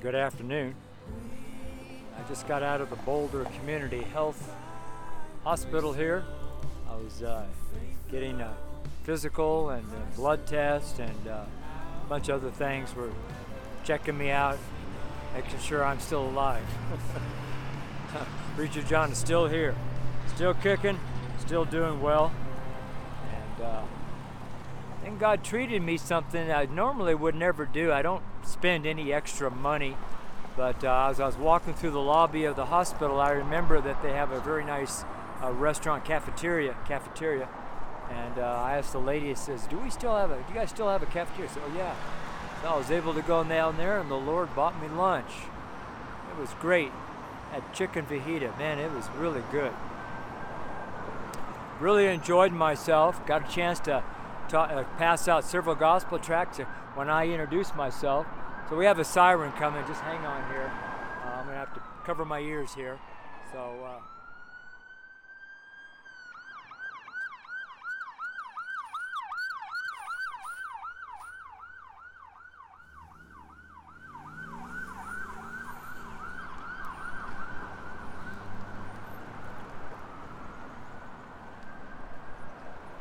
good afternoon. I just got out of the Boulder Community Health Hospital here. I was uh, getting a physical and a blood test and uh, a bunch of other things were checking me out, making sure I'm still alive. Preacher John is still here, still kicking, still doing well. And uh, I think God treated me something I normally would never do. I don't spend any extra money, but uh, as I was walking through the lobby of the hospital, I remember that they have a very nice uh, restaurant cafeteria. Cafeteria, and uh, I asked the lady. It says, "Do we still have a? Do you guys still have a cafeteria?" Said, "Oh yeah." So I was able to go down there, and the Lord bought me lunch. It was great. At chicken fajita, man, it was really good. Really enjoyed myself. Got a chance to ta- uh, pass out several gospel tracts when I introduced myself. So we have a siren coming. Just hang on here. Uh, I'm gonna have to cover my ears here. So. Uh,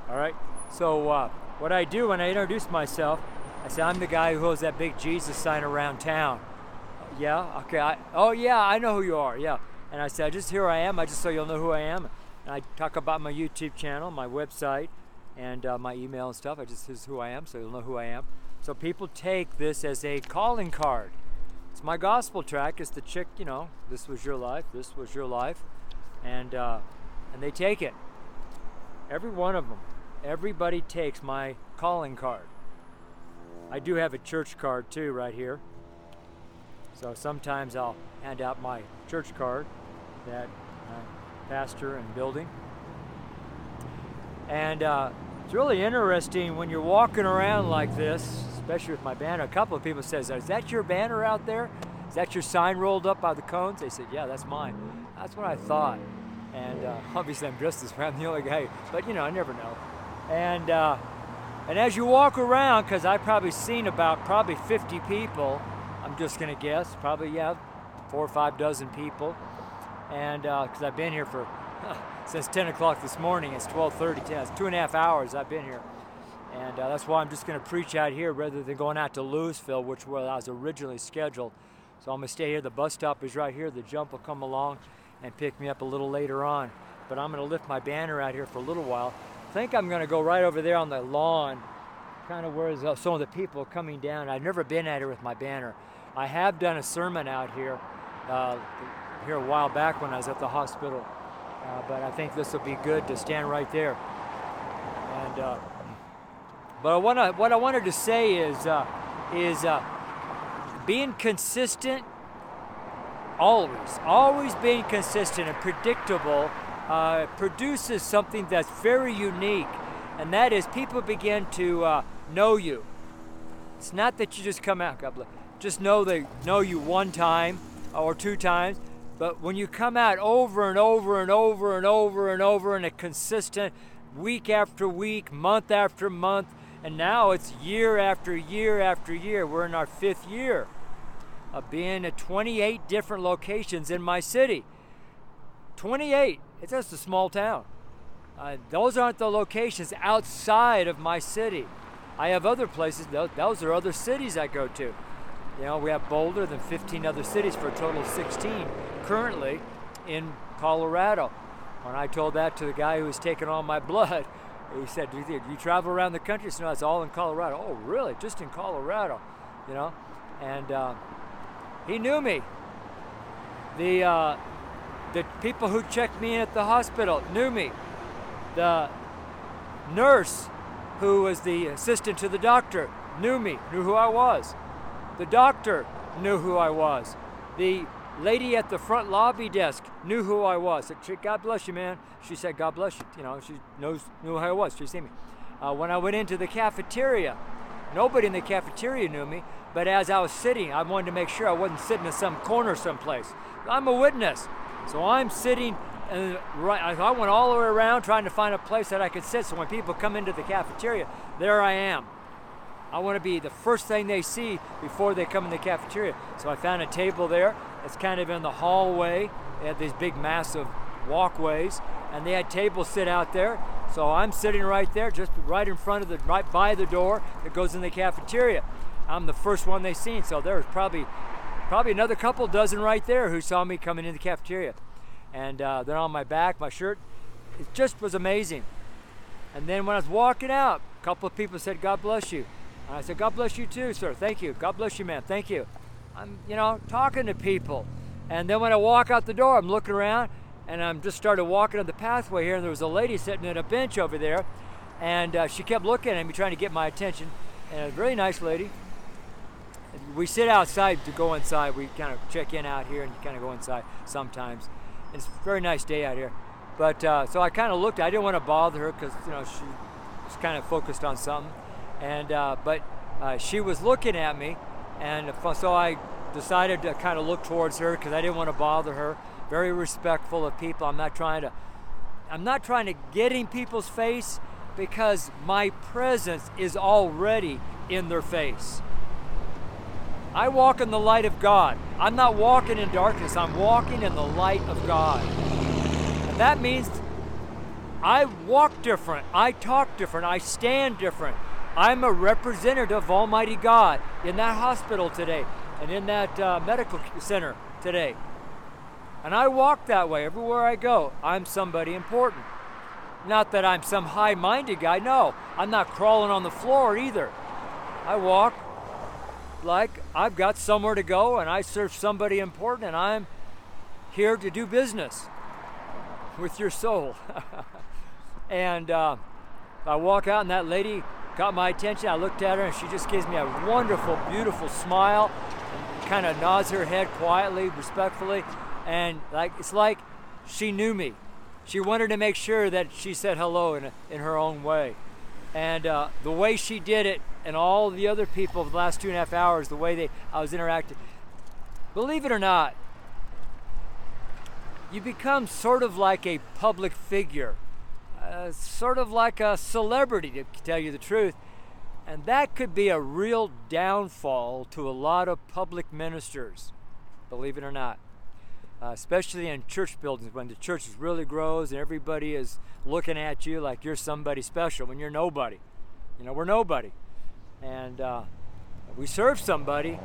All right. So uh, what I do when I introduce myself, I said, I'm the guy who holds that big Jesus sign around town. Yeah. Okay. I, oh yeah, I know who you are. Yeah. And I say, just here I am. I just so you'll know who I am. And I talk about my YouTube channel, my website, and uh, my email and stuff. I just this is who I am, so you'll know who I am. So people take this as a calling card. It's my gospel track. It's the chick, you know. This was your life. This was your life, and uh, and they take it. Every one of them. Everybody takes my calling card. I do have a church card too, right here. So sometimes I'll hand out my church card that I pastor and building. And uh, it's really interesting when you're walking around like this, especially with my banner. A couple of people says, "Is that your banner out there? Is that your sign rolled up by the cones?" They said, "Yeah, that's mine." That's what I thought. And uh, obviously, I'm dressed as I'm the only guy, but you know, I never know. And uh, and as you walk around, because I've probably seen about probably 50 people, I'm just gonna guess, probably yeah, four or five dozen people. And because I've been here for since 10 o'clock this morning, it's 12:30. 10, it's two and a half hours I've been here. And uh, that's why I'm just going to preach out here rather than going out to Louisville, which where I was originally scheduled. So I'm going to stay here. The bus stop is right here. The jump will come along and pick me up a little later on. But I'm going to lift my banner out here for a little while. I think I'm going to go right over there on the lawn, kind of where uh, some of the people are coming down. I've never been at it with my banner. I have done a sermon out here, uh, here a while back when I was at the hospital. Uh, but I think this will be good to stand right there. And uh, but I, what I wanted to say is uh, is uh, being consistent. Always, always being consistent and predictable uh, produces something that's very unique, and that is people begin to uh, know you. It's not that you just come out, God bless, just know they know you one time or two times, but when you come out over and over and over and over and over in a consistent week after week, month after month, and now it's year after year after year. We're in our fifth year of being at 28 different locations in my city. 28. It's just a small town. Uh, those aren't the locations outside of my city. I have other places. Those, are other cities I go to. You know, we have Boulder, then 15 other cities for a total of 16 currently in Colorado. When I told that to the guy who was taking all my blood, he said, "Do you, do you travel around the country?" So no, it's all in Colorado. Oh, really? Just in Colorado, you know? And uh, he knew me. The uh, the people who checked me in at the hospital knew me. The nurse who was the assistant to the doctor knew me, knew who I was. The doctor knew who I was. The lady at the front lobby desk knew who I was. Said, God bless you, man. She said, God bless you. You know, she knows knew who I was. She seen me. Uh, when I went into the cafeteria, nobody in the cafeteria knew me. But as I was sitting, I wanted to make sure I wasn't sitting in some corner someplace. I'm a witness. So I'm sitting And right, I I went all the way around trying to find a place that I could sit. So when people come into the cafeteria, there I am. I want to be the first thing they see before they come in the cafeteria. So I found a table there. It's kind of in the hallway. They had these big, massive walkways, and they had tables sit out there. So I'm sitting right there, just right in front of the, right by the door that goes in the cafeteria. I'm the first one they seen. So there was probably, probably another couple dozen right there who saw me coming in the cafeteria, and uh, they're on my back, my shirt. It just was amazing. And then when I was walking out, a couple of people said, "God bless you." And I said, God bless you too, sir. Thank you. God bless you, ma'am. Thank you. I'm, you know, talking to people. And then when I walk out the door, I'm looking around and I'm just started walking on the pathway here, and there was a lady sitting at a bench over there. And uh, she kept looking at me, trying to get my attention. And a very nice lady. We sit outside to go inside. We kind of check in out here and kind of go inside sometimes. It's a very nice day out here. But uh, so I kind of looked. I didn't want to bother her because you know she was kind of focused on something and uh, but uh, she was looking at me, and so I decided to kind of look towards her because I didn't want to bother her. Very respectful of people. I'm not trying to, I'm not trying to get in people's face because my presence is already in their face. I walk in the light of God. I'm not walking in darkness. I'm walking in the light of God. And that means I walk different. I talk different. I stand different. I'm a representative of Almighty God in that hospital today and in that uh, medical center today. And I walk that way everywhere I go. I'm somebody important. Not that I'm some high minded guy. No, I'm not crawling on the floor either. I walk like I've got somewhere to go and I serve somebody important and I'm here to do business with your soul. and uh, I walk out and that lady got my attention. I looked at her and she just gives me a wonderful, beautiful smile and kind of nods her head quietly, respectfully. And like it's like she knew me. She wanted to make sure that she said hello in, in her own way. And uh, the way she did it, and all the other people of the last two and a half hours, the way they I was interacting, believe it or not, you become sort of like a public figure uh, sort of like a celebrity, to tell you the truth. And that could be a real downfall to a lot of public ministers, believe it or not. Uh, especially in church buildings when the church really grows and everybody is looking at you like you're somebody special when you're nobody. You know, we're nobody. And uh, we serve somebody.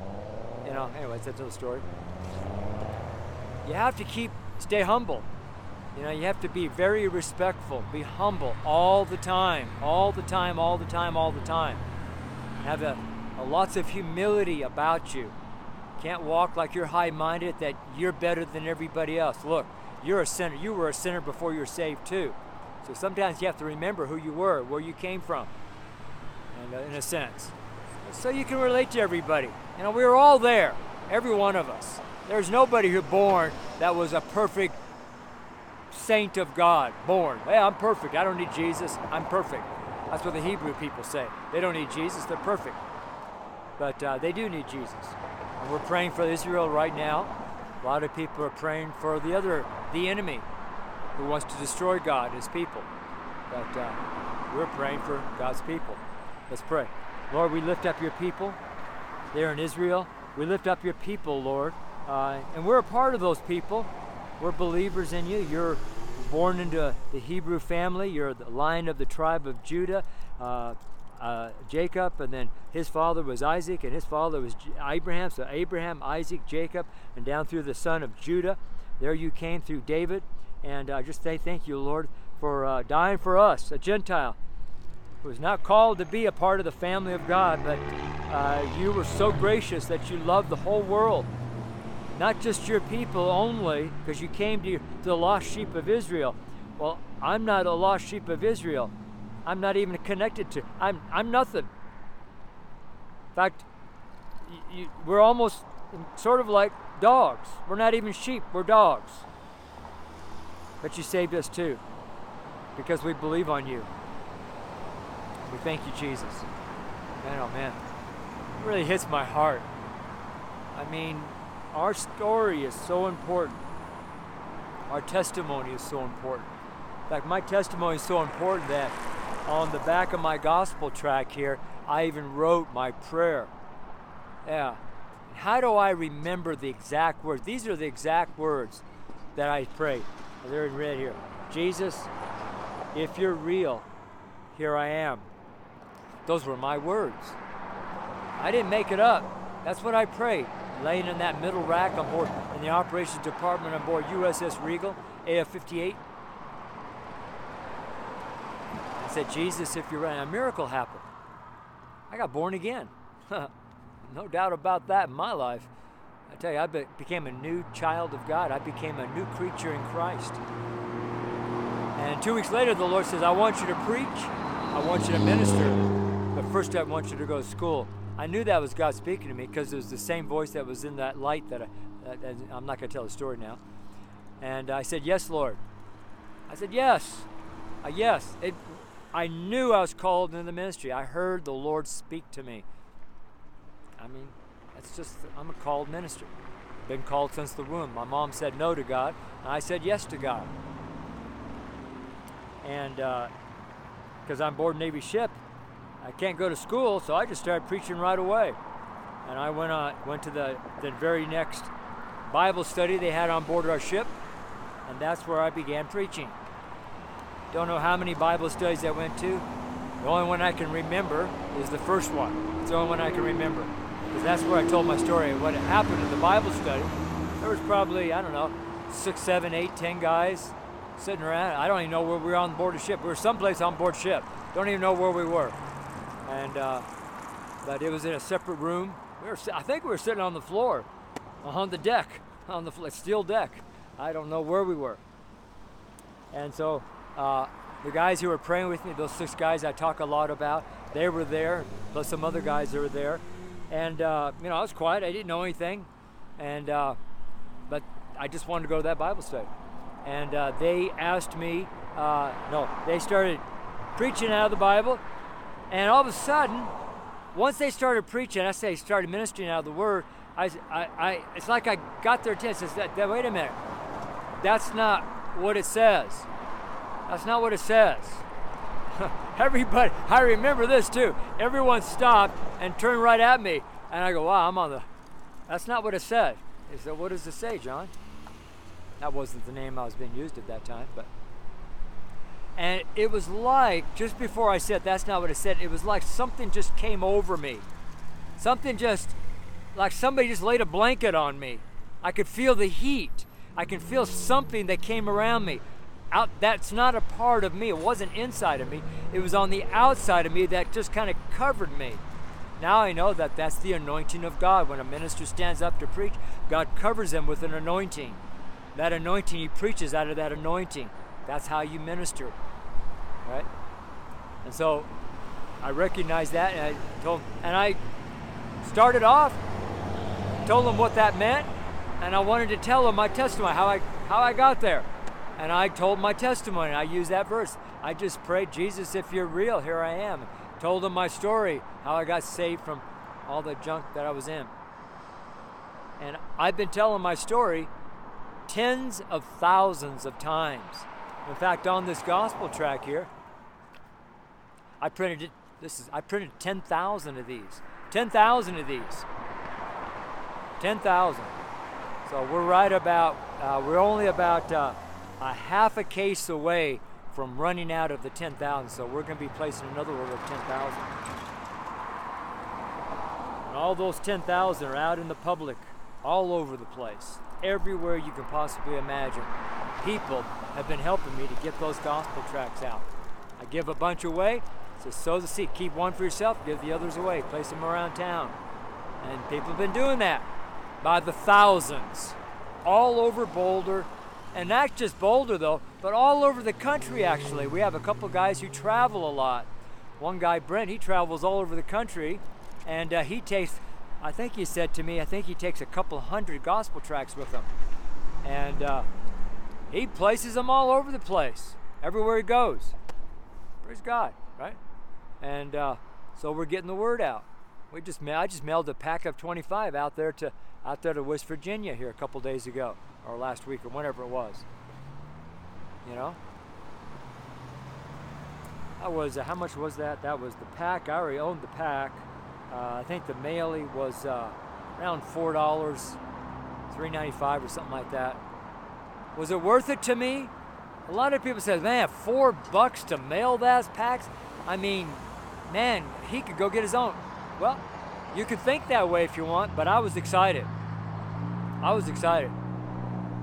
You know, anyways, that's another story. You have to keep, stay humble. You know, you have to be very respectful, be humble all the time, all the time, all the time, all the time. Have a, a lots of humility about you. Can't walk like you're high-minded that you're better than everybody else. Look, you're a sinner. You were a sinner before you were saved too. So sometimes you have to remember who you were, where you came from, and uh, in a sense, so you can relate to everybody. You know, we were all there, every one of us. There's nobody who born that was a perfect saint of God, born. Hey, I'm perfect. I don't need Jesus. I'm perfect. That's what the Hebrew people say. They don't need Jesus. They're perfect. But uh, they do need Jesus. And we're praying for Israel right now. A lot of people are praying for the other, the enemy, who wants to destroy God, his people. But uh, we're praying for God's people. Let's pray. Lord, we lift up your people there in Israel. We lift up your people, Lord. Uh, and we're a part of those people. We're believers in you. You're born into the Hebrew family. You're the line of the tribe of Judah. Uh, uh, Jacob, and then his father was Isaac, and his father was Abraham. So Abraham, Isaac, Jacob, and down through the son of Judah. There you came through David. And I just say thank you, Lord, for uh, dying for us, a Gentile who was not called to be a part of the family of God, but uh, you were so gracious that you loved the whole world not just your people only, because you came to, to the lost sheep of Israel. Well, I'm not a lost sheep of Israel. I'm not even connected to. I'm I'm nothing. In fact, you, you, we're almost sort of like dogs. We're not even sheep. We're dogs. But you saved us too, because we believe on you. We thank you, Jesus. Man, oh man, it really hits my heart. I mean, our story is so important. our testimony is so important. In fact, my testimony is so important that on the back of my gospel track here, I even wrote my prayer. Yeah. How do I remember the exact words? These are the exact words that I prayed. They're in red here. Jesus, if you're real, here I am. Those were my words. I didn't make it up. That's what I prayed. Laying in that middle rack on board in the operations department on board USS Rigel, AF 58. I said, Jesus, if you're right, a miracle happened. I got born again. no doubt about that in my life. I tell you, I be- became a new child of God. I became a new creature in Christ. And two weeks later, the Lord says, I want you to preach. I want you to minister. But first, I want you to go to school. I knew that was God speaking to me because it was the same voice that was in that light that, I, that I'm not going to tell the story now. And I said, Yes, Lord. I said, Yes. Uh, yes. It, I knew I was called into the ministry. I heard the Lord speak to me. I mean, it's just, I'm a called minister. Been called since the womb. My mom said no to God, and I said yes to God. And because uh, I'm board Navy ship, I can't go to school, so I just started preaching right away. And I went on, went to the, the very next Bible study they had on board our ship, and that's where I began preaching. Don't know how many Bible studies I went to. The only one I can remember is the first one. It's the only one I can remember. Because that's where I told my story. of What happened in the Bible study, there was probably, I don't know, six, seven, eight, ten guys sitting around. I don't even know where we were on board a ship. We were someplace on board ship. Don't even know where we were. And, uh, but it was in a separate room. We were, I think we were sitting on the floor, on the deck, on the steel deck. I don't know where we were. And so uh, the guys who were praying with me, those six guys I talk a lot about, they were there, plus some other guys that were there. And, uh, you know, I was quiet. I didn't know anything. And, uh, but I just wanted to go to that Bible study. And uh, they asked me, uh, no, they started preaching out of the Bible. And all of a sudden, once they started preaching, I say started ministering out of the Word, I, I, I it's like I got their attention. That, that, wait a minute, that's not what it says. That's not what it says. Everybody, I remember this too. Everyone stopped and turned right at me, and I go, "Wow, I'm on the." That's not what it said. He said, "What does it say, John?" That wasn't the name I was being used at that time, but. And it was like just before I said, "That's not what it said." It was like something just came over me. Something just, like somebody just laid a blanket on me. I could feel the heat. I can feel something that came around me out that's not a part of me. It wasn't inside of me. It was on the outside of me that just kind of covered me. Now i know that that's the anointing of god. When a minister stands up to preach god covers them with an anointing. That anointing he preaches out of that anointing. That's how you minister right? And so i recognized that and i told and i started off told them what that meant and i wanted to tell them my testimony how i how i got there and I told my testimony. I used that verse. I just prayed, Jesus, if you're real, here I am. Told him my story, how I got saved from all the junk that I was in. And I've been telling my story tens of thousands of times. In fact, on this gospel track here, I printed it. This is I printed 10,000 of these. 10,000 of these. 10,000. So we're right about. Uh, we're only about. Uh, a half a case away from running out of the 10,000. So we're going to be placing another order of 10,000. And all those 10,000 are out in the public, all over the place, everywhere you can possibly imagine. People have been helping me to get those gospel tracks out. I give a bunch away, so sow the seed. Keep one for yourself, give the others away, place them around town. And people have been doing that by the thousands, all over Boulder, and not just Boulder though, but all over the country actually. We have a couple guys who travel a lot. One guy, Brent, he travels all over the country, and uh, he takes, I think he said to me, I think he takes a couple hundred gospel tracks with him, and uh, he places them all over the place, everywhere he goes. Praise God, right? And uh, so we're getting the word out. We just, I just mailed a pack of 25 out there to, out there to West Virginia here a couple days ago or last week or whenever it was. you know. That was, uh, how much was that? That was the pack. I already owned the pack. Uh, I think the mailie was uh, around $4, $3.95 or something like that. Was it worth it to me? A lot of people say, man, four bucks to mail those packs? I mean, man, he could go get his own. Well, you could think that way if you want, but I was excited. I was excited.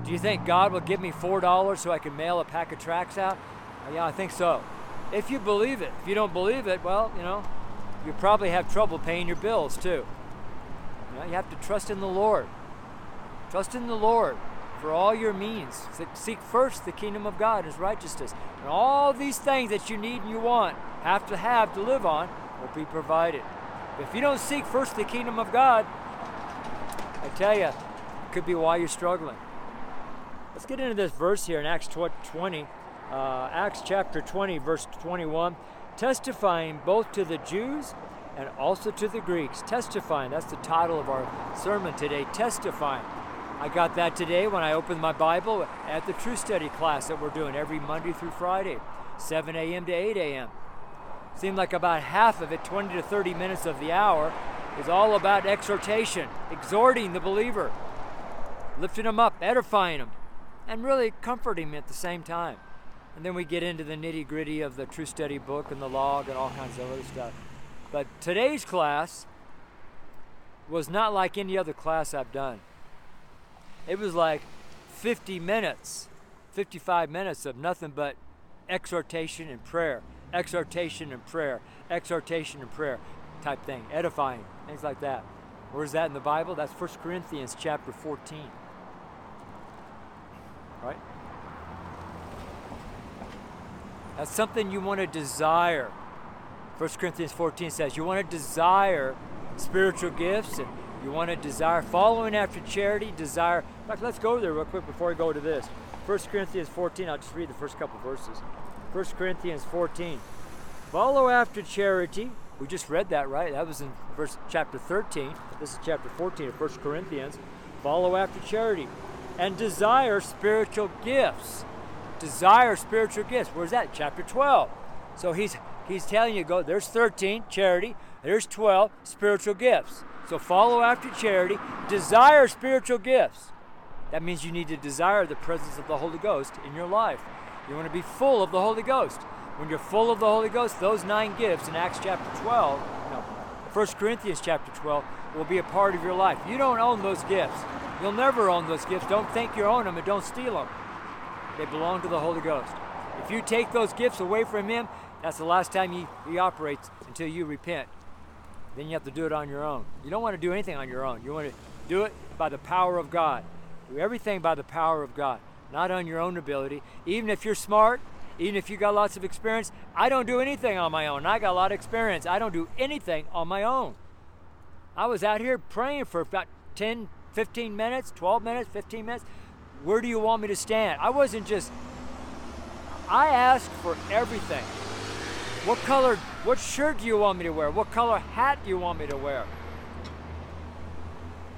Do you think God will give me $4 so I can mail a pack of tracks out? Uh, yeah, I think so if you believe it. If you don't believe it, well, you know, you probably have trouble paying your bills too. You know, you have to trust in the Lord. Trust in the Lord for all your means. Seek first the kingdom of God, His righteousness, and all these things that you need and you want, have to have to live on, will be provided. But if you don't seek first the kingdom of God, I tell you, it could be why you're struggling. Let's get into this verse here in Acts 20 uh, Acts chapter 20, verse 21, testifying both to the Jews and also to the Greeks. Testifying, that's the title of our sermon today, testifying. I got that today when I opened my Bible at the True Study class that we're doing every Monday through Friday, 7 a.m. to 8 a.m. Seemed like about half of it, 20 to 30 minutes of the hour, is all about exhortation, exhorting the believer, lifting them up, edifying them, and really comforting them at the same time. And then we get into the nitty gritty of the True Study book and the log and all kinds of other stuff. But today's class was not like any other class I've done. It was like 50 minutes, 55 minutes of nothing but exhortation and prayer, exhortation and prayer, exhortation and prayer type thing, edifying, things like that. Where's that in the Bible? That's 1 Corinthians chapter 14. Right? That's something you want to desire. 1 Corinthians 14 says you want to desire spiritual gifts and you want to desire following after charity, desire. In fact, let's go there real quick before we go to this. 1 Corinthians 14, I'll just read the first couple verses. 1 Corinthians 14. Follow after charity. We just read that, right? That was in verse chapter 13. This is chapter 14 of 1 Corinthians. Follow after charity and desire spiritual gifts desire spiritual gifts. Where's that? Chapter 12. So he's he's telling you go there's 13 charity, there's 12 spiritual gifts. So follow after charity, desire spiritual gifts. That means you need to desire the presence of the Holy Ghost in your life. You want to be full of the Holy Ghost. When you're full of the Holy Ghost, those nine gifts in Acts chapter 12, no, 1 Corinthians chapter 12, will be a part of your life. You don't own those gifts. You'll never own those gifts. Don't think you own them and don't steal them. They belong to the Holy Ghost. If you take those gifts away from Him, that's the last time He, he operates until you repent. Then you have to do it on your own. You don't want to do anything on your own. You want to do it by the power of God. Do everything by the power of God, not on your own ability. Even if you're smart, even if you got lots of experience, I don't do anything on my own. I got a lot of experience. I don't do anything on my own. I was out here praying for about 10, 15 minutes, 12 minutes, 15 minutes. Where do you want me to stand? I wasn't just, I asked for everything. What color, what shirt do you want me to wear? What color hat do you want me to wear?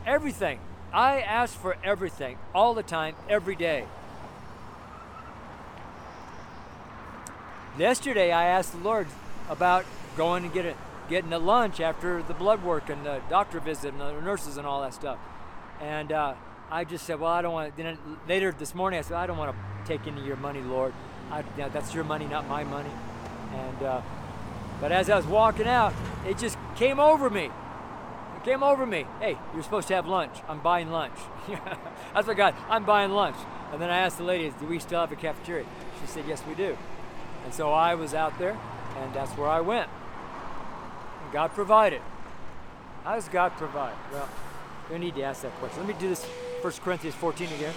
Everything. I ask for everything, all the time, every day. Yesterday, I asked the Lord about going and get a, getting a lunch after the blood work and the doctor visit and the nurses and all that stuff. And uh, I just said, well, I don't want. Then later this morning, I said, I don't want to take any of your money, Lord. I, you know, that's your money, not my money. And uh, but as I was walking out, it just came over me. It came over me. Hey, you're supposed to have lunch. I'm buying lunch. that's what God. I'm buying lunch. And then I asked the lady, do we still have a cafeteria? She said, yes, we do. And so I was out there, and that's where I went. And God provided. How does God provide? Well, we need to ask that question. Let me do this 1 Corinthians 14 again.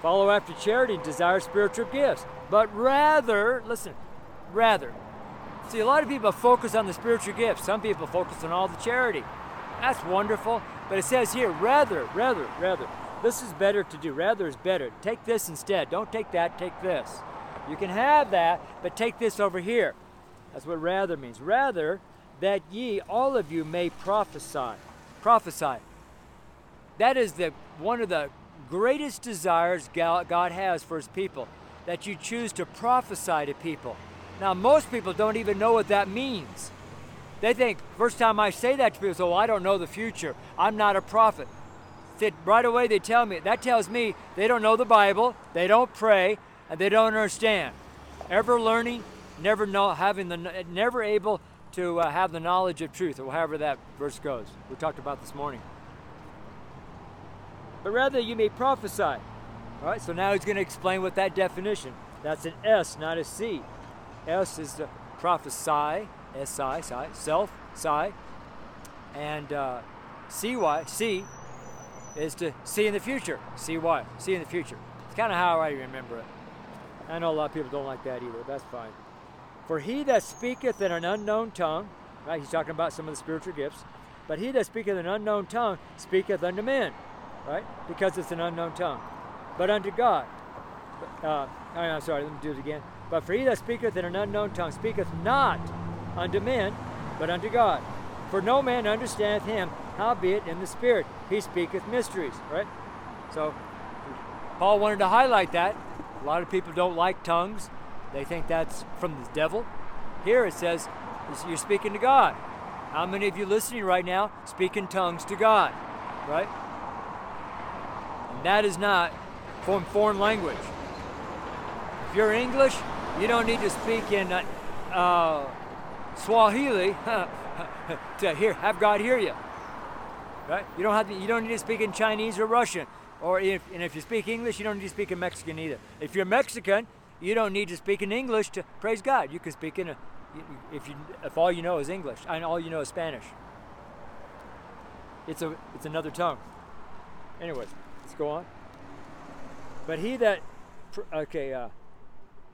Follow after charity, desire spiritual gifts. But rather, listen, rather. See, a lot of people focus on the spiritual gifts. Some people focus on all the charity. That's wonderful. But it says here, rather, rather, rather. This is better to do. Rather is better. Take this instead. Don't take that, take this. You can have that, but take this over here. That's what rather means. Rather, that ye, all of you, may prophesy. Prophesy. That is the one of the greatest desires God has for his people that you choose to prophesy to people. Now, most people don't even know what that means. They think, first time I say that to people, so I don't know the future. I'm not a prophet. Right away, they tell me, that tells me they don't know the Bible, they don't pray, and they don't understand. Ever learning, never know, having the, never able to uh, have the knowledge of truth, or however that verse goes. We talked about this morning. But rather, you may prophesy. All right, so now he's going to explain what that definition. That's an S, not a C. S is the prophesy, S-I, si, self, si, and uh, C-Y, C is to see in the future. C-Y, see in the future. It's kind of how I remember it. I know a lot of people don't like that either. That's fine. For he that speaketh in an unknown tongue, right? He's talking about some of the spiritual gifts. But he that speaketh in an unknown tongue speaketh unto men, right? Because it's an unknown tongue. But unto God. Uh, I'm sorry, let me do it again. But for he that speaketh in an unknown tongue speaketh not unto men, but unto God. For no man understandeth him, howbeit in the Spirit he speaketh mysteries, right? So Paul wanted to highlight that. A lot of people don't like tongues. They think that's from the devil. Here it says you're speaking to God. How many of you listening right now speak in tongues to God? Right? And that is not from foreign language. If you're English, you don't need to speak in uh, uh, Swahili to hear have God hear you. Right? You don't have to, you don't need to speak in Chinese or Russian, or if and if you speak English, you don't need to speak in Mexican either. If you're Mexican, you don't need to speak in English to praise God. You can speak in a if you if all you know is English and all you know is Spanish. It's a it's another tongue. Anyways, let's go on. But he that okay, uh,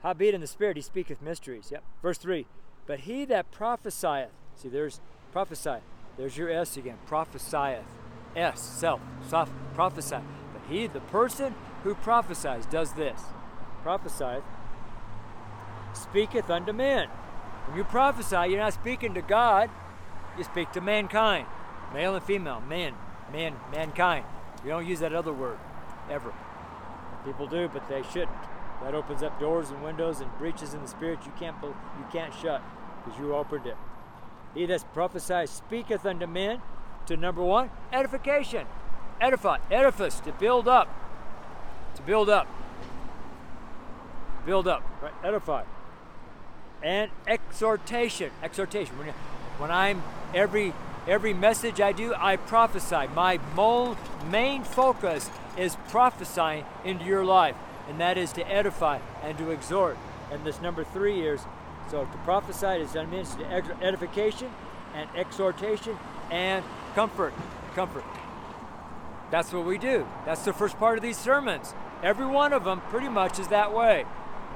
howbeit in the spirit he speaketh mysteries. Yep. Verse three. But he that prophesieth, see, there's prophesy. There's your S again. Prophesieth. S, self, self, prophesy. He, the person who prophesies, does this. Prophesieth, speaketh unto men. When you prophesy, you're not speaking to God, you speak to mankind. Male and female, men, man, mankind. You don't use that other word, ever. People do, but they shouldn't. That opens up doors and windows and breaches in the spirit you can't you can't shut because you opened it. He that prophesies speaketh unto men to number one, edification. Edify, edifice, to build up. To build up. Build up, right? Edify. And exhortation. Exhortation. When, when I'm every every message I do, I prophesy. My main focus is prophesying into your life, and that is to edify and to exhort. And this number three is so to prophesy is done means to edification and exhortation and comfort. Comfort. That's what we do. That's the first part of these sermons. Every one of them pretty much is that way.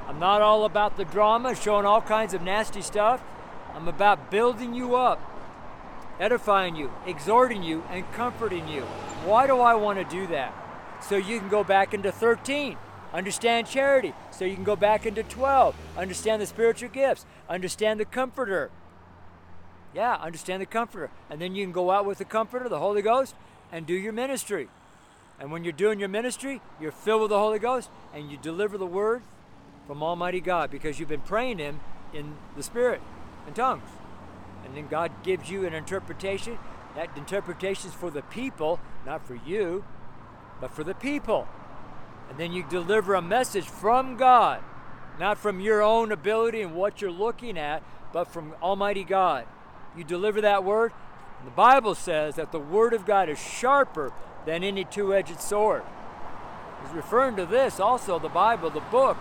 I'm not all about the drama, showing all kinds of nasty stuff. I'm about building you up, edifying you, exhorting you, and comforting you. Why do I want to do that? So you can go back into 13 Understand charity so you can go back into 12. Understand the spiritual gifts. Understand the comforter. Yeah, understand the comforter. And then you can go out with the comforter, the Holy Ghost, and do your ministry. And when you're doing your ministry, you're filled with the Holy Ghost and you deliver the word from Almighty God because you've been praying Him in the Spirit, in tongues. And then God gives you an interpretation. That interpretation is for the people, not for you, but for the people. And then you deliver a message from God, not from your own ability and what you're looking at, but from Almighty God. You deliver that word. The Bible says that the word of God is sharper than any two edged sword. He's referring to this also, the Bible, the book,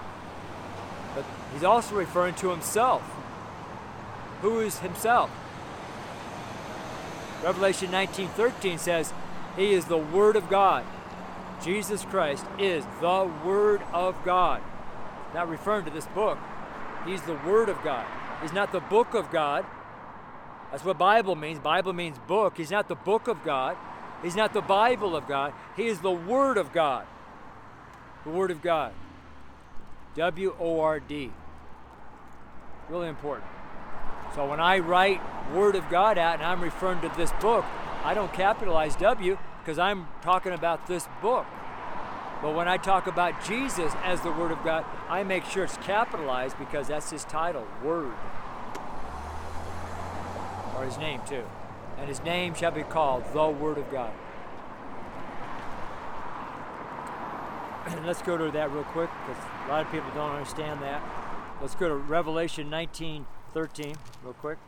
but he's also referring to himself. Who is himself? Revelation 19:13 says, "He is the word of God." Jesus Christ is the Word of God. Not referring to this book. He's the Word of God. He's not the book of God. That's what Bible means. Bible means book. He's not the book of God. He's not the Bible of God. He is the Word of God. The Word of God. W O R D. Really important. So when I write Word of God out and I'm referring to this book, I don't capitalize W because I'm talking about this book. But when I talk about Jesus as the Word of God, I make sure it's capitalized because that's his title, Word. Or his name, too. And his name shall be called the Word of God. And let's go to that real quick because a lot of people don't understand that. Let's go to Revelation 19 13 real quick.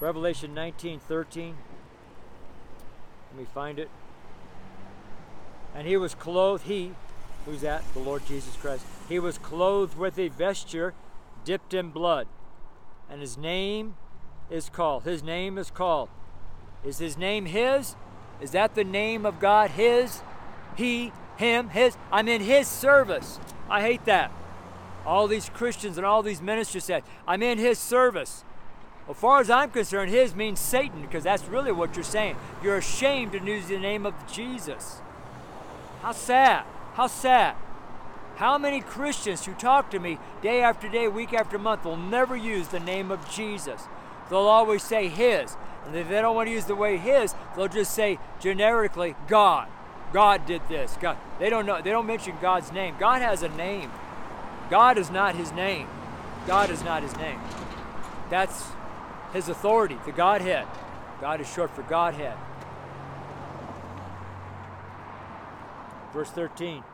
Revelation 19 13. Let me find it. And he was clothed, he, who's that? The Lord Jesus Christ. He was clothed with a vesture dipped in blood. And his name is called. His name is called. Is his name his? Is that the name of God? His? He? Him? His? I'm in his service. I hate that. All these Christians and all these ministers said, I'm in his service. As far as I'm concerned, his means Satan, because that's really what you're saying. You're ashamed to use the name of Jesus. How sad. How sad. How many Christians who talk to me day after day, week after month, will never use the name of Jesus? They'll always say His. And if they don't want to use the way His, they'll just say generically God. God did this. God. They don't know. They don't mention God's name. God has a name. God is not His name. God is not His name. That's His authority, the Godhead. God is short for Godhead. Verse 13.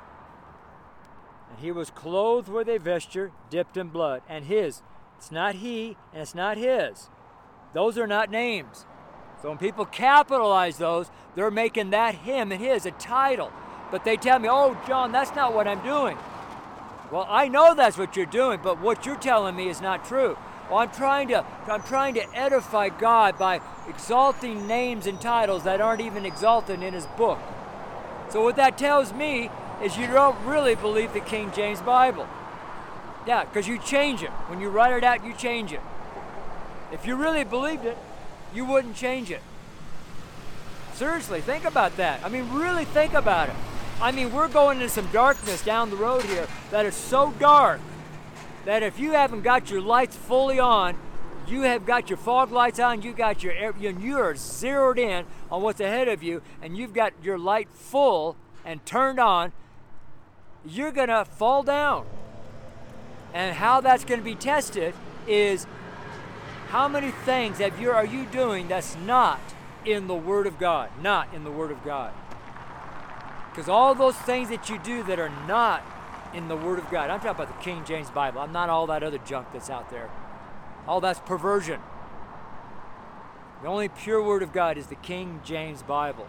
And he was clothed with a vesture dipped in blood, and his. It's not he, and it's not his. Those are not names. So when people capitalize those, they're making that him and his a title. But they tell me, oh, John, that's not what I'm doing. Well, I know that's what you're doing, but what you're telling me is not true. Well, I'm trying to I'm trying to edify God by exalting names and titles that aren't even exalted in his book. So what that tells me is you don't really believe the King James Bible. Yeah, because you change it. When you write it out, you change it. If you really believed it, you wouldn't change it. Seriously, think about that. I mean, really think about it. I mean, we're going into some darkness down the road here that is so dark that if you haven't got your lights fully on, you have got your fog lights on, you got your air, you are zeroed in on what's ahead of you, and you've got your light full and turned on, you're gonna fall down. And how that's gonna be tested is how many things have you are you doing that's not in the Word of God? Not in the Word of God. Because all those things that you do that are not in the Word of God, I'm talking about the King James Bible. I'm not all that other junk that's out there. All that's perversion. The only pure Word of God is the King James Bible.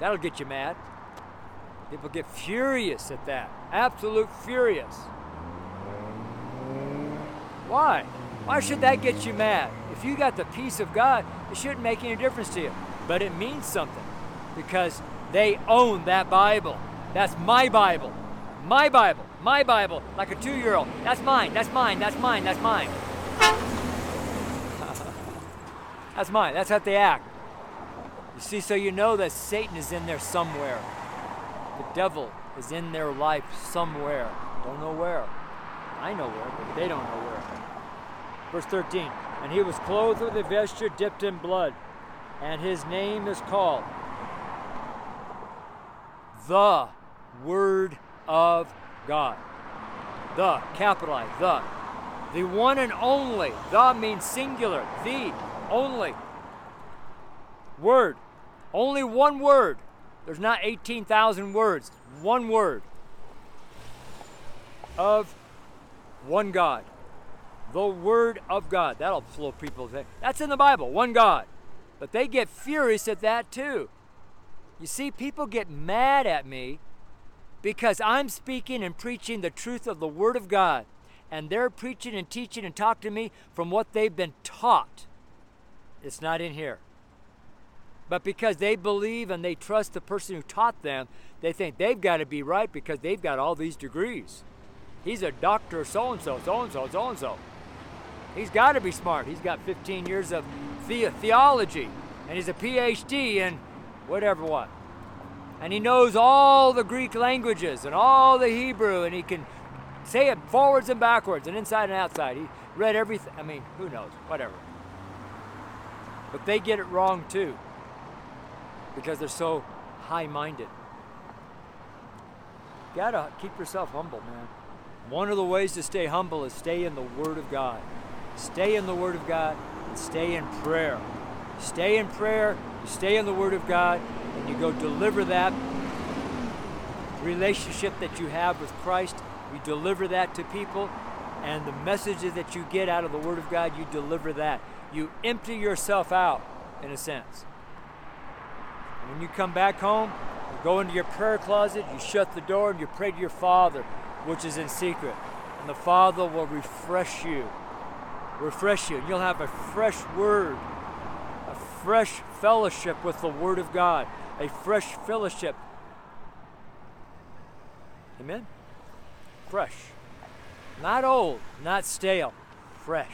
That'll get you mad. People get furious at that. Absolute furious. Why? Why should that get you mad? If you got the peace of God, it shouldn't make any difference to you. But it means something because they own that Bible. That's my Bible. My Bible. My Bible. Like a two year old. That's mine. That's mine. That's mine. That's mine. that's mine. That's how they act. You see, so you know that Satan is in there somewhere. The devil is in their life somewhere. Don't know where. I know where, but they don't know where. Verse 13 And he was clothed with a vesture dipped in blood, and his name is called the Word of God. The, capitalized, the. The one and only. The means singular. The, only. Word. Only one word. There's not 18,000 words. One word. Of one God. The Word of God. That'll flow people. That's in the Bible. One God. But they get furious at that too. You see, people get mad at me because I'm speaking and preaching the truth of the Word of God, and they're preaching and teaching and talking to me from what they've been taught. It's not in here. But because they believe and they trust the person who taught them, they think they've got to be right because they've got all these degrees. He's a doctor, so and so, so and so, so and so. He's got to be smart. He's got 15 years of the- theology, and he's a PhD in whatever what and he knows all the Greek languages and all the Hebrew, and he can say it forwards and backwards and inside and outside. He read everything. I mean, who knows? Whatever. But they get it wrong too because they're so high minded. gotta keep yourself humble, man. One of the ways to stay humble is stay in the Word of God. Stay in the Word of God and stay in prayer. Stay in prayer, stay in the Word of God, and you go deliver that relationship that you have with Christ. You deliver that to people, and the messages that you get out of the Word of God, you deliver that. You empty yourself out, in a sense. And when you come back home, you go into your prayer closet, you shut the door, and you pray to your Father, which is in secret. And the Father will refresh you. Refresh you. And you'll have a fresh word, a fresh fellowship with the Word of God, a fresh fellowship. Amen? Fresh. Not old, not stale, fresh.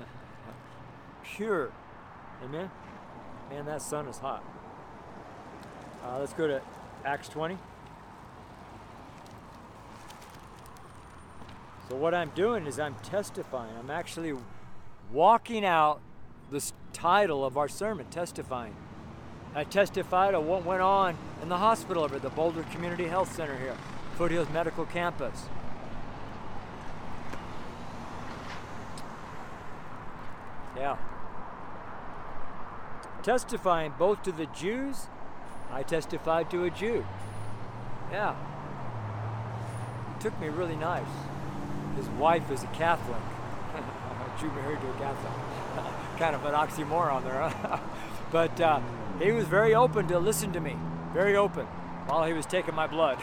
Pure. Amen? Man, that sun is hot. Uh, let's go to Acts 20. So, what I'm doing is I'm testifying. I'm actually walking out this title of our sermon, testifying. I testified of what went on in the hospital over at the Boulder Community Health Center here, Foothills Medical Campus. Yeah. Testifying both to the Jews, I testified to a Jew. Yeah. It took me really nice. His wife is a Catholic. a Jew married to a Catholic. kind of an oxymoron there, but uh, he was very open to listen to me. Very open while he was taking my blood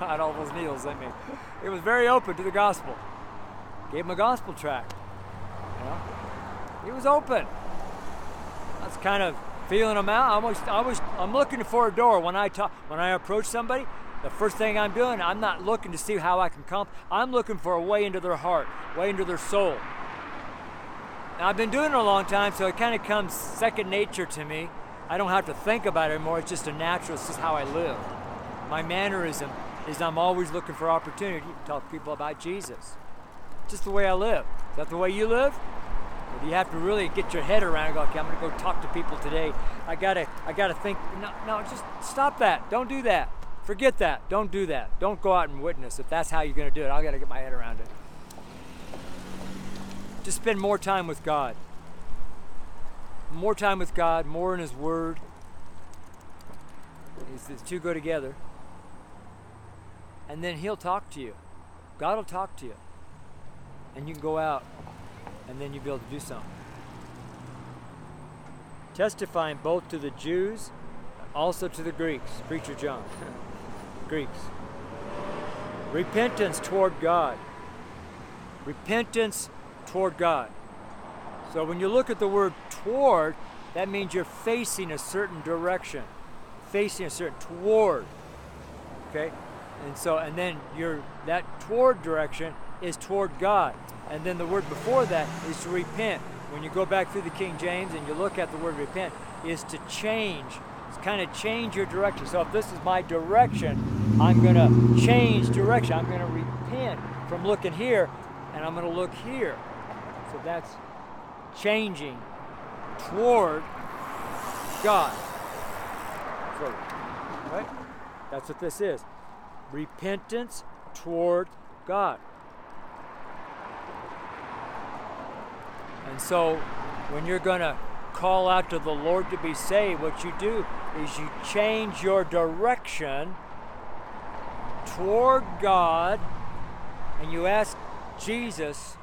on all those needles in me. He was very open to the gospel. Gave him a gospel tract. You know? He was open. That's kind of feeling him out. I was, I was, I'm looking for a door when I talk, when I approach somebody. The first thing I'm doing, I'm not looking to see how I can come. I'm looking for a way into their heart, way into their soul. Now, I've been doing it a long time, so it kind of comes second nature to me. I don't have to think about it anymore. It's just a natural. It's just how I live. My mannerism is I'm always looking for opportunity to talk to people about Jesus. Just the way I live. Is that the way you live? Or do you have to really get your head around and go, okay, I'm going to go talk to people today. I gotta, I gotta think. No, no, just stop that. Don't do that. Forget that. Don't do that. Don't go out and witness. If that's how you're going to do it, I got to get my head around it. Just spend more time with God more time with God, more in His Word. The two go together. And then He'll talk to you. God will talk to you. And you can go out and then you'll be able to do something. Testifying both to the Jews, also to the Greeks. Preacher John. Greeks. Repentance toward God. Repentance toward God. So when you look at the word toward, that means you're facing a certain direction, facing a certain toward. Okay? And so and then your that toward direction is toward God. And then the word before that is to repent. When you go back through the King James and you look at the word repent, is to change. Kind of change your direction. So if this is my direction, I'm going to change direction. I'm going to repent from looking here and I'm going to look here. So that's changing toward God. So, right? That's what this is. Repentance toward God. And so, when you're going to call out to the Lord to be saved, what you do is you change your direction toward God and you ask Jesus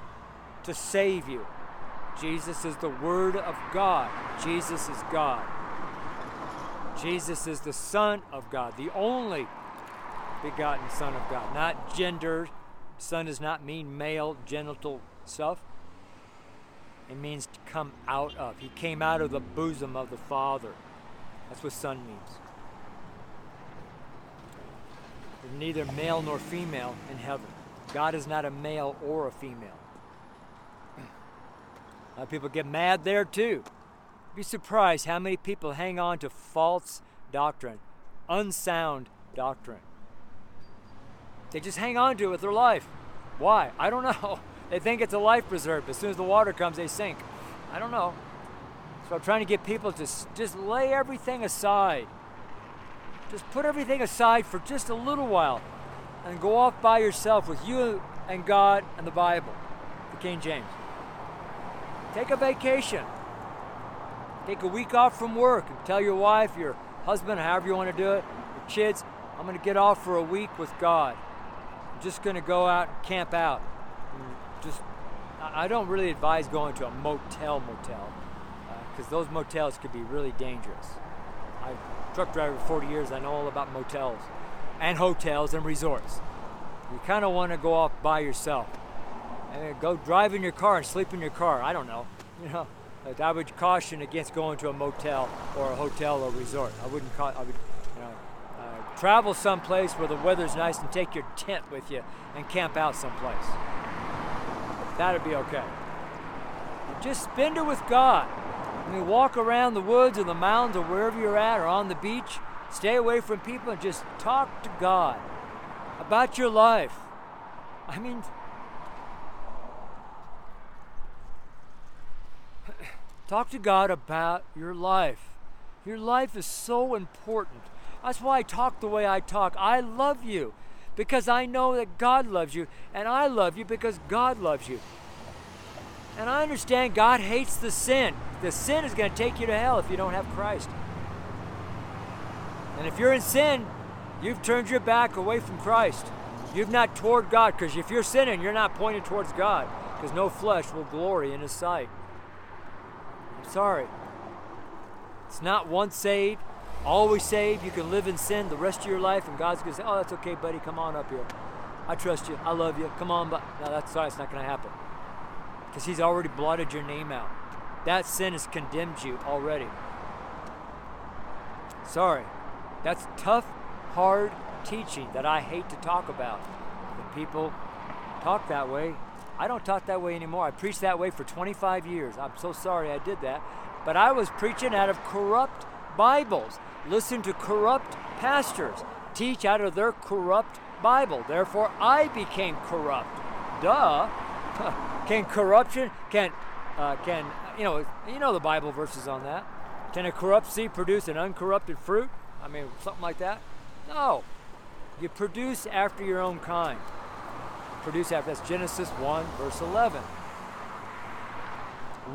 to save you. Jesus is the Word of God. Jesus is God. Jesus is the Son of God, the only begotten Son of God, not gender. Son does not mean male genital stuff. It means to come out of. He came out of the bosom of the Father. That's what Son means. There's neither male nor female in heaven. God is not a male or a female. A lot of people get mad there too. Be surprised how many people hang on to false doctrine, unsound doctrine. They just hang on to it with their life. Why? I don't know. They think it's a life preserver. As soon as the water comes, they sink. I don't know. So I'm trying to get people to just lay everything aside. Just put everything aside for just a little while and go off by yourself with you and God and the Bible, the King James. Take a vacation. Take a week off from work and tell your wife, your husband, however you want to do it, your kids, I'm going to get off for a week with God. I'm just going to go out and camp out. Just, I don't really advise going to a motel motel because uh, those motels could be really dangerous. I've truck driver for 40 years. I know all about motels and hotels and resorts. You kind of want to go off by yourself and go drive in your car and sleep in your car. I don't know, you know. I would caution against going to a motel or a hotel or resort. I wouldn't. Ca- I would, you know, uh, travel someplace where the weather's nice and take your tent with you and camp out someplace. That'd be okay. Just spend it with God. I mean, walk around the woods or the mountains or wherever you're at or on the beach. Stay away from people and just talk to God about your life. I mean, talk to God about your life. Your life is so important. That's why I talk the way I talk. I love you because I know that God loves you, and I love you because God loves you. And I understand God hates the sin. The sin is going to take you to hell if you don't have Christ. And if you're in sin, you've turned your back away from Christ. You've not toward God, because if you're sinning, you're not pointed towards God, because no flesh will glory in His sight. I'm sorry. It's not once saved, always saved. You can live in sin the rest of your life, and God's going to say, "Oh, that's okay, buddy. Come on up here. I trust you. I love you. Come on." But no, that's sorry. It's not going to happen because He's already blotted your name out. That sin has condemned you already. Sorry. That's tough, hard teaching that I hate to talk about. When people talk that way, I don't talk that way anymore. I preached that way for 25 years. I'm so sorry I did that. But I was preaching out of corrupt Bibles. Listen to corrupt pastors teach out of their corrupt Bible. Therefore, I became corrupt. Duh. can corruption, can, uh, can, you know, you know the Bible verses on that. Can a corrupt seed produce an uncorrupted fruit? I mean, something like that? No. You produce after your own kind. Produce after, that's Genesis 1, verse 11.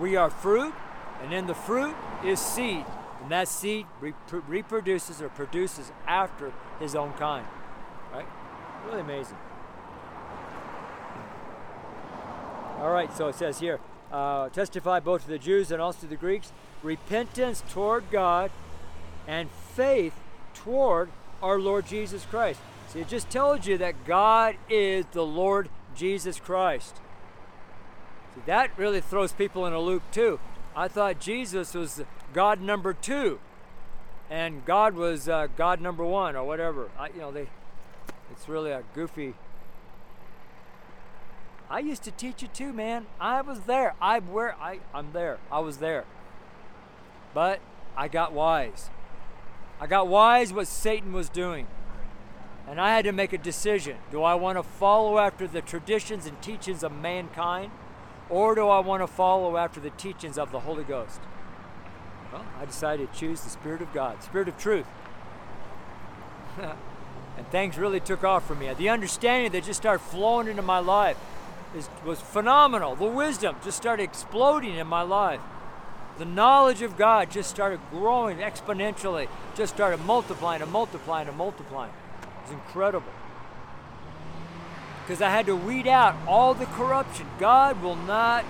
We are fruit, and in the fruit is seed. And that seed reproduces or produces after his own kind. Right? Really amazing. All right, so it says here uh, testify both to the Jews and also to the Greeks repentance toward God and faith toward our Lord Jesus Christ. See, it just told you that God is the Lord Jesus Christ. See, that really throws people in a loop too. I thought Jesus was God number two, and God was uh, God number one, or whatever. I, you know, they. It's really a goofy. I used to teach it too, man. I was there. I where I I'm there. I was there. But I got wise. I got wise what Satan was doing. And I had to make a decision. Do I want to follow after the traditions and teachings of mankind? Or do I want to follow after the teachings of the Holy Ghost? Well, I decided to choose the Spirit of God, Spirit of truth. and things really took off for me. The understanding that just started flowing into my life is, was phenomenal. The wisdom just started exploding in my life the knowledge of God just started growing exponentially, just started multiplying and multiplying and multiplying. It was incredible. Because I had to weed out all the corruption. God will not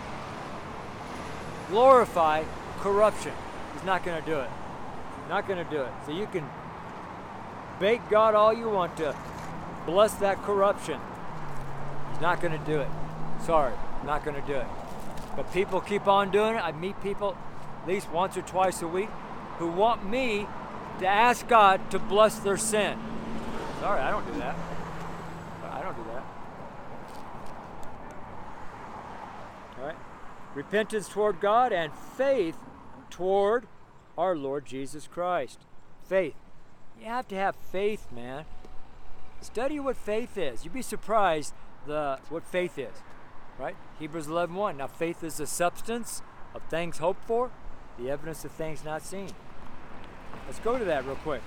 glorify corruption. He's not going to do it. Not going to do it. So you can bake God all you want to bless that corruption. He's not going to do it. Sorry, not going to do it. But people keep on doing it. I meet people at least once or twice a week who want me to ask God to bless their sin. Sorry, I don't do that. I don't do that. All right? Repentance toward God and faith toward our Lord Jesus Christ. Faith. You have to have faith, man. Study what faith is. You'd be surprised the what faith is. Right? Hebrews 11:1. Now faith is the substance of things hoped for, the evidence of things not seen. Let's go to that real quick.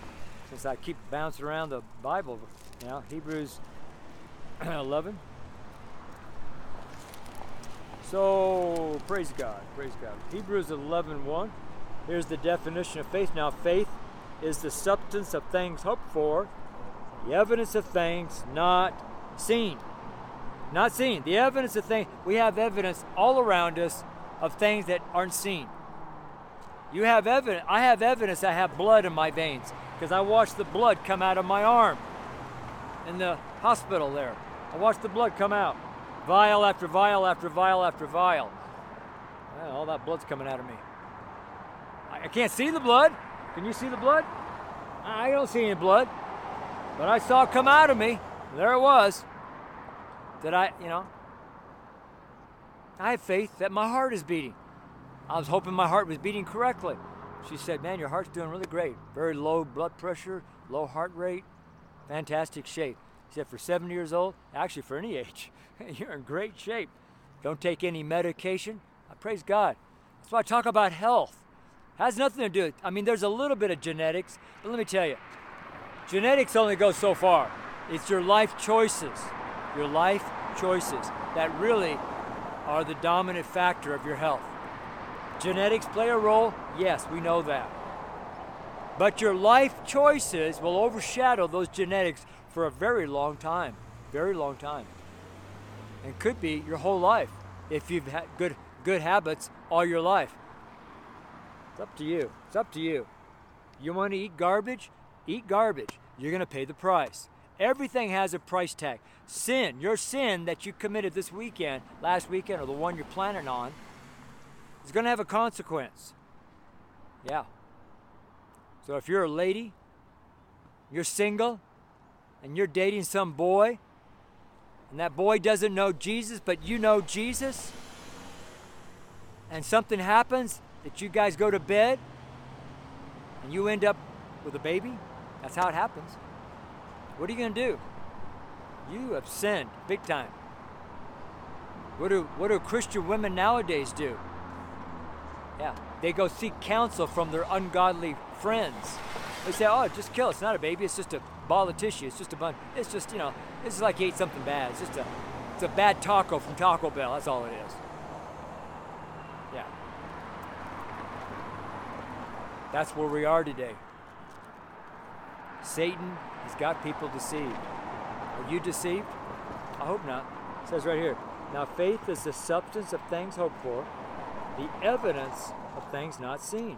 since I keep bouncing around the Bible now. Hebrews 11. So, praise God, praise God. Hebrews 11 1. Here's the definition of faith. Now, faith is the substance of things hoped for, the evidence of things not seen. Not seen. The evidence of things, we have evidence all around us of things that aren't seen. You have evidence, I have evidence I have blood in my veins because I watched the blood come out of my arm in the hospital there. I watched the blood come out. Vial after vial after vial after vial. Well, all that blood's coming out of me. I, I can't see the blood. Can you see the blood? I don't see any blood. But I saw it come out of me. There it was. Did I, you know, I have faith that my heart is beating. I was hoping my heart was beating correctly. She said, Man, your heart's doing really great. Very low blood pressure, low heart rate, fantastic shape. She said, For 70 years old, actually for any age, you're in great shape. Don't take any medication. I praise God. That's why I talk about health. Has nothing to do I mean, there's a little bit of genetics, but let me tell you, genetics only goes so far. It's your life choices, your life choices that really are the dominant factor of your health. Genetics play a role, yes, we know that. But your life choices will overshadow those genetics for a very long time, very long time. And could be your whole life if you've had good good habits all your life. It's up to you. It's up to you. You want to eat garbage? Eat garbage. You're going to pay the price. Everything has a price tag. Sin, your sin that you committed this weekend, last weekend, or the one you're planning on, is going to have a consequence. Yeah. So if you're a lady, you're single, and you're dating some boy, and that boy doesn't know Jesus, but you know Jesus, and something happens that you guys go to bed and you end up with a baby, that's how it happens. What are you going to do? You have sinned big time. What do, what do Christian women nowadays do? Yeah, they go seek counsel from their ungodly friends. They say, oh, just kill. It's not a baby. It's just a ball of tissue. It's just a bun. It's just, you know, this is like you ate something bad. It's just a, it's a bad taco from Taco Bell. That's all it is. Yeah. That's where we are today. Satan has got people deceived. Are you deceived? I hope not. It says right here. Now faith is the substance of things hoped for, the evidence of things not seen.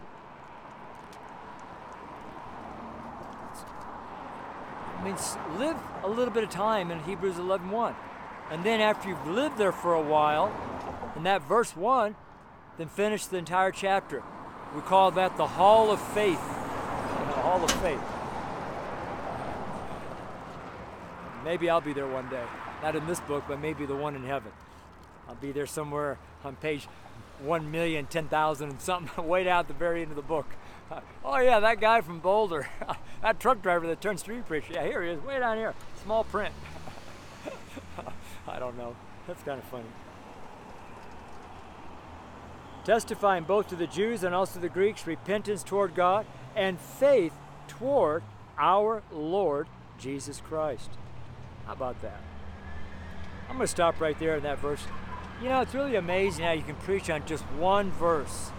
I mean, live a little bit of time in Hebrews 11.1. And then after you've lived there for a while, in that verse 1, then finish the entire chapter. We call that the Hall of Faith. The Hall of Faith. Maybe I'll be there one day. Not in this book, but maybe the one in heaven. I'll be there somewhere on page 1 million, 10,000 and something, way down at the very end of the book. Oh, yeah, that guy from Boulder, that truck driver that turned street preacher. Yeah, here he is, way down here, small print. I don't know. That's kind of funny. Testifying both to the Jews and also the Greeks repentance toward God and faith toward our Lord Jesus Christ. How about that? I'm going to stop right there in that verse. You know, it's really amazing how you can preach on just one verse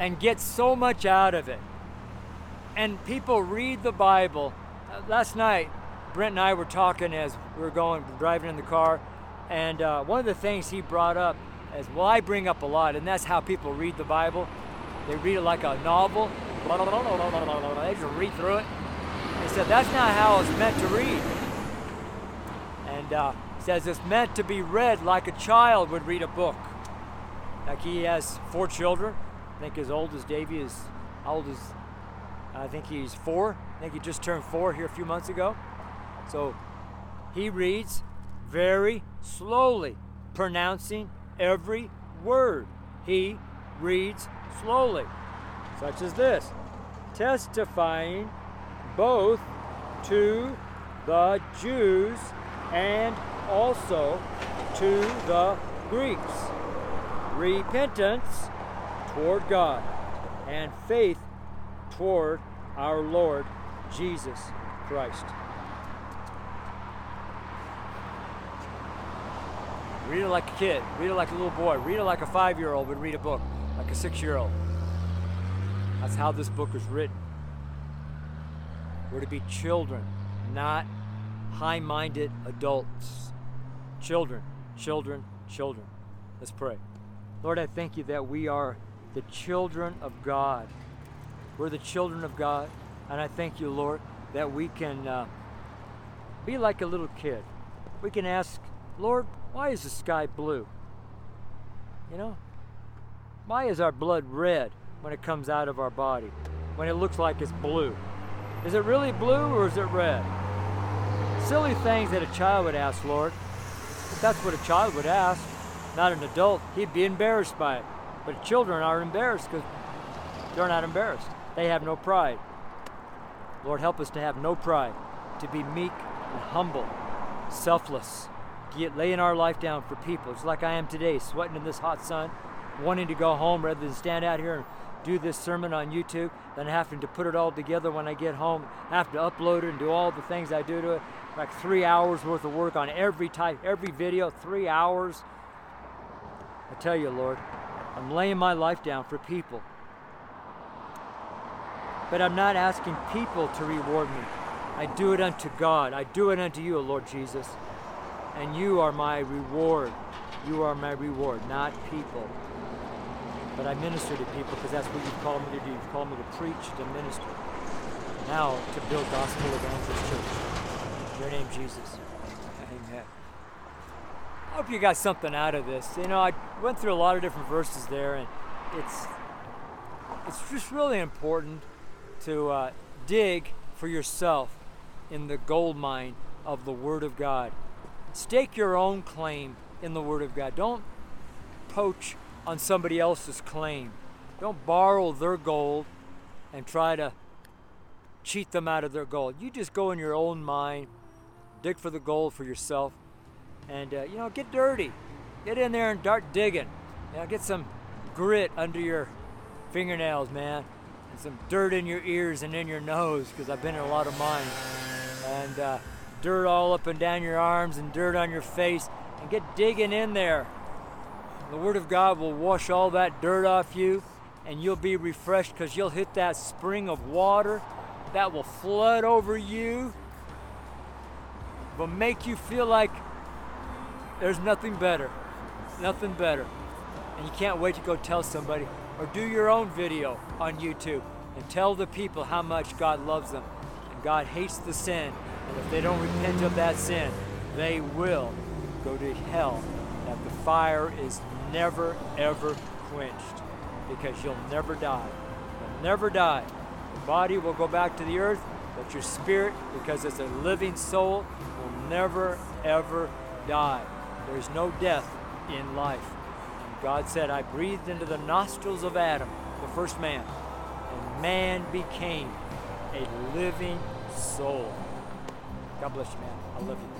and get so much out of it. And people read the Bible. Uh, last night, Brent and I were talking as we were going, driving in the car, and uh, one of the things he brought up is, well, I bring up a lot, and that's how people read the Bible. They read it like a novel. They just read through it. He said, that's not how it's meant to read. And uh, says it's meant to be read like a child would read a book. Like he has four children. I think as old as Davy is, old is, I think he's four. I think he just turned four here a few months ago. So he reads very slowly, pronouncing every word. He reads slowly, such as this testifying both to the Jews and also to the Greeks. Repentance toward God and faith toward our Lord Jesus Christ. Read it like a kid. Read it like a little boy. Read it like a five year old would read a book, like a six year old. That's how this book is written. We're to be children, not high minded adults. Children, children, children. Let's pray. Lord, I thank you that we are the children of God. We're the children of God. And I thank you, Lord, that we can uh, be like a little kid. We can ask, Lord, why is the sky blue? You know? Why is our blood red when it comes out of our body? When it looks like it's blue? Is it really blue or is it red? Silly things that a child would ask, Lord. If that's what a child would ask, not an adult, he'd be embarrassed by it. But children are embarrassed because they're not embarrassed. They have no pride. Lord, help us to have no pride, to be meek and humble, selfless, get, laying our life down for people, just like I am today, sweating in this hot sun, wanting to go home rather than stand out here and do this sermon on YouTube, then having to put it all together when I get home, have to upload it and do all the things I do to it. Like three hours worth of work on every type, every video, three hours. I tell you, Lord, I'm laying my life down for people. But I'm not asking people to reward me. I do it unto God. I do it unto you, Lord Jesus. And you are my reward. You are my reward, not people. But I minister to people because that's what you've called me to do. You've called me to preach, to minister. Now to build Gospel Evangelist Church. In your name, Jesus. Hope you got something out of this. You know, I went through a lot of different verses there, and it's it's just really important to uh, dig for yourself in the gold mine of the Word of God. Stake your own claim in the Word of God. Don't poach on somebody else's claim. Don't borrow their gold and try to cheat them out of their gold. You just go in your own mind, dig for the gold for yourself, and uh, you know, get dirty. Get in there and start digging. You know, get some grit under your fingernails, man, and some dirt in your ears and in your nose, because I've been in a lot of mine. And uh, dirt all up and down your arms and dirt on your face, and get digging in there. The Word of God will wash all that dirt off you, and you'll be refreshed because you'll hit that spring of water that will flood over you, will make you feel like there's nothing better. Nothing better. And you can't wait to go tell somebody or do your own video on YouTube and tell the people how much God loves them. And God hates the sin. And if they don't repent of that sin, they will go to hell. That the fire is never, ever quenched because you'll never die. You'll never die. Your body will go back to the earth, but your spirit, because it's a living soul, will never, ever die. There's no death in life. And God said, I breathed into the nostrils of Adam, the first man, and man became a living soul. God bless you, man. I love you.